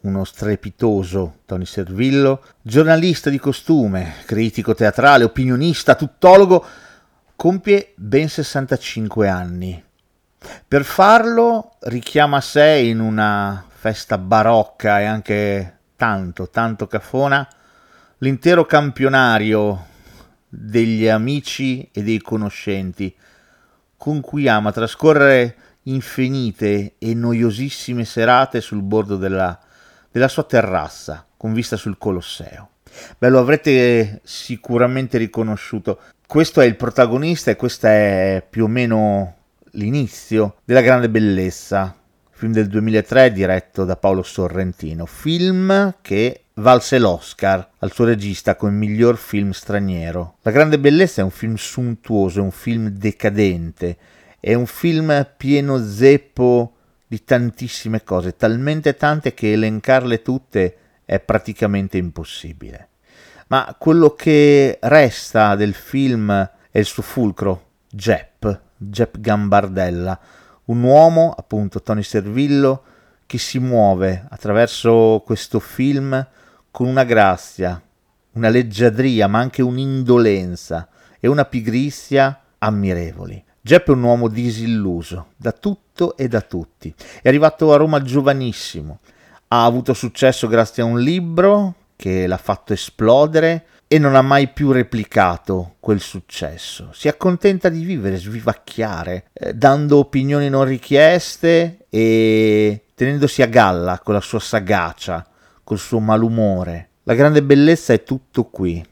uno strepitoso Tony Servillo, giornalista di costume, critico teatrale, opinionista, tuttologo, compie ben 65 anni. Per farlo richiama a sé in una festa barocca e anche tanto, tanto cafona l'intero campionario degli amici e dei conoscenti con cui ama trascorrere infinite e noiosissime serate sul bordo della, della sua terrazza con vista sul Colosseo. Beh, lo avrete sicuramente riconosciuto. Questo è il protagonista e questo è più o meno l'inizio della grande bellezza, film del 2003 diretto da Paolo Sorrentino, film che valse l'Oscar al suo regista come miglior film straniero. La grande bellezza è un film suntuoso, è un film decadente, è un film pieno zeppo di tantissime cose, talmente tante che elencarle tutte è praticamente impossibile. Ma quello che resta del film è il suo fulcro, Jep, Jep Gambardella, un uomo, appunto Tony Servillo, che si muove attraverso questo film con una grazia, una leggiadria, ma anche un'indolenza e una pigrizia ammirevoli. Jep è un uomo disilluso da tutto e da tutti. È arrivato a Roma giovanissimo, ha avuto successo grazie a un libro che l'ha fatto esplodere e non ha mai più replicato quel successo. Si accontenta di vivere, svivacchiare, eh, dando opinioni non richieste e tenendosi a galla con la sua sagacia, col suo malumore. La grande bellezza è tutto qui,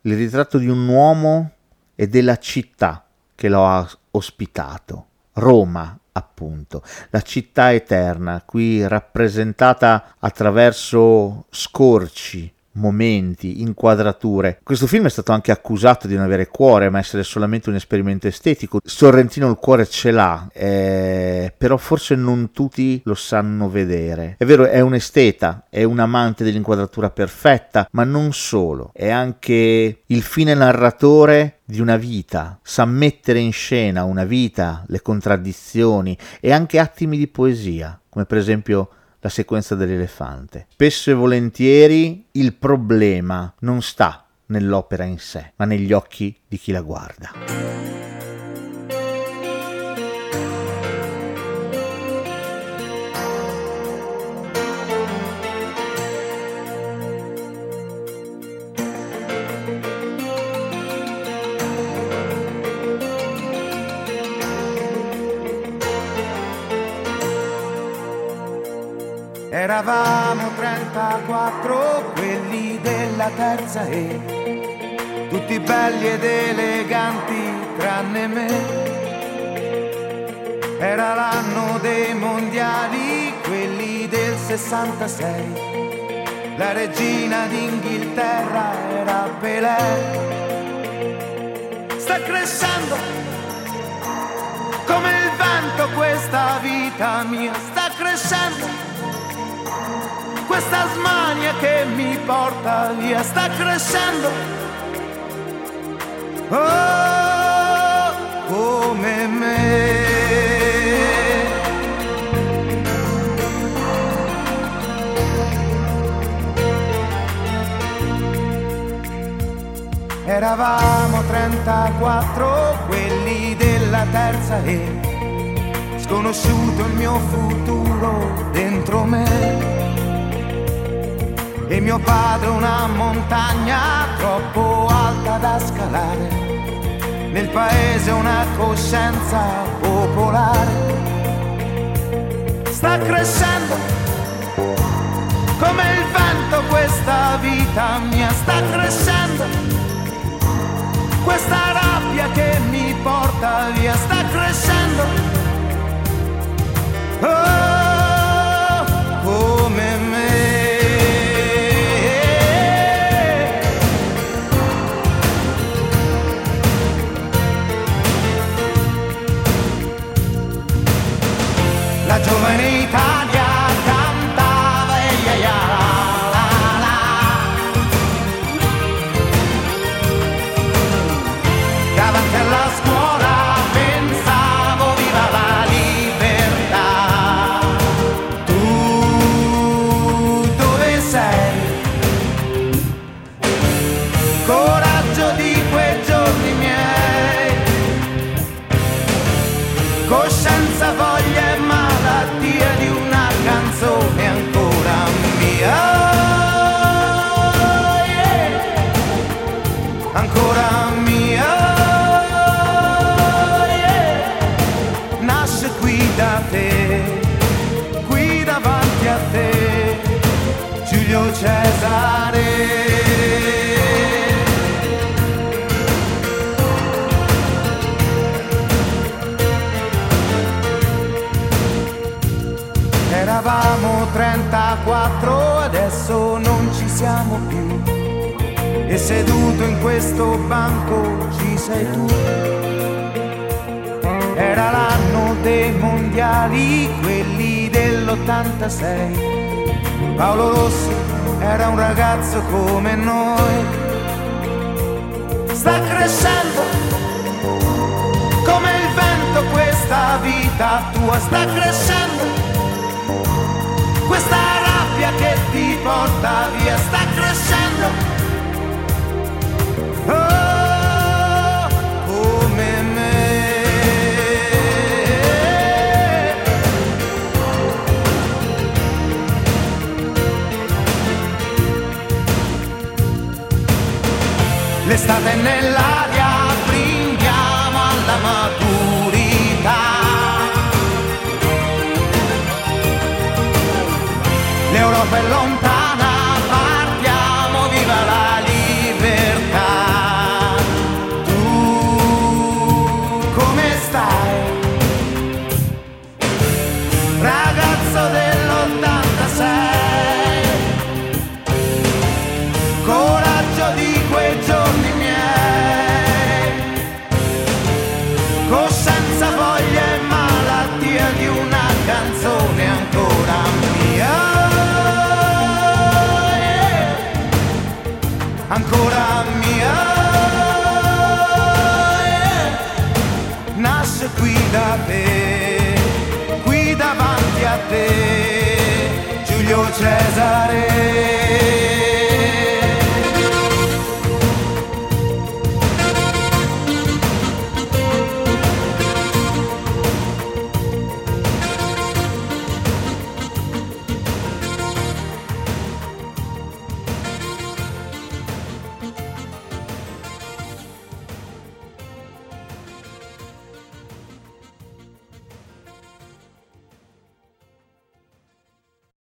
il ritratto di un uomo e della città che lo ha ospitato, Roma appunto, la città eterna, qui rappresentata attraverso scorci, momenti, inquadrature. Questo film è stato anche accusato di non avere cuore, ma essere solamente un esperimento estetico. Sorrentino il cuore ce l'ha, eh, però forse non tutti lo sanno vedere. È vero, è un esteta, è un amante dell'inquadratura perfetta, ma non solo, è anche il fine narratore di una vita, sa mettere in scena una vita, le contraddizioni e anche attimi di poesia, come per esempio la sequenza dell'elefante. Spesso e volentieri il problema non sta nell'opera in sé, ma negli occhi di chi la guarda. 34, quelli della terza E, tutti belli ed eleganti tranne me. Era l'anno dei mondiali, quelli del 66. La regina d'Inghilterra era Pelé. Sta crescendo come il vento questa vita mia, sta crescendo questa smania che mi porta via sta crescendo. Oh, come me. Eravamo 34, quelli della terza E, sconosciuto il mio futuro dentro me e mio padre una montagna troppo alta da scalare, nel paese una coscienza popolare. Sta crescendo come il vento questa vita mia, sta crescendo adesso non ci siamo più. E seduto in questo banco ci sei tu. Era l'anno dei mondiali, quelli dell'86. Paolo Rossi era un ragazzo come noi. Sta crescendo come il vento questa vita tua sta crescendo. Questa rabbia che ti porta via sta crescendo. Oh, L'Europa è lontana, partiamo, viva la libertà. Tu come stai? Ragazzo dell'86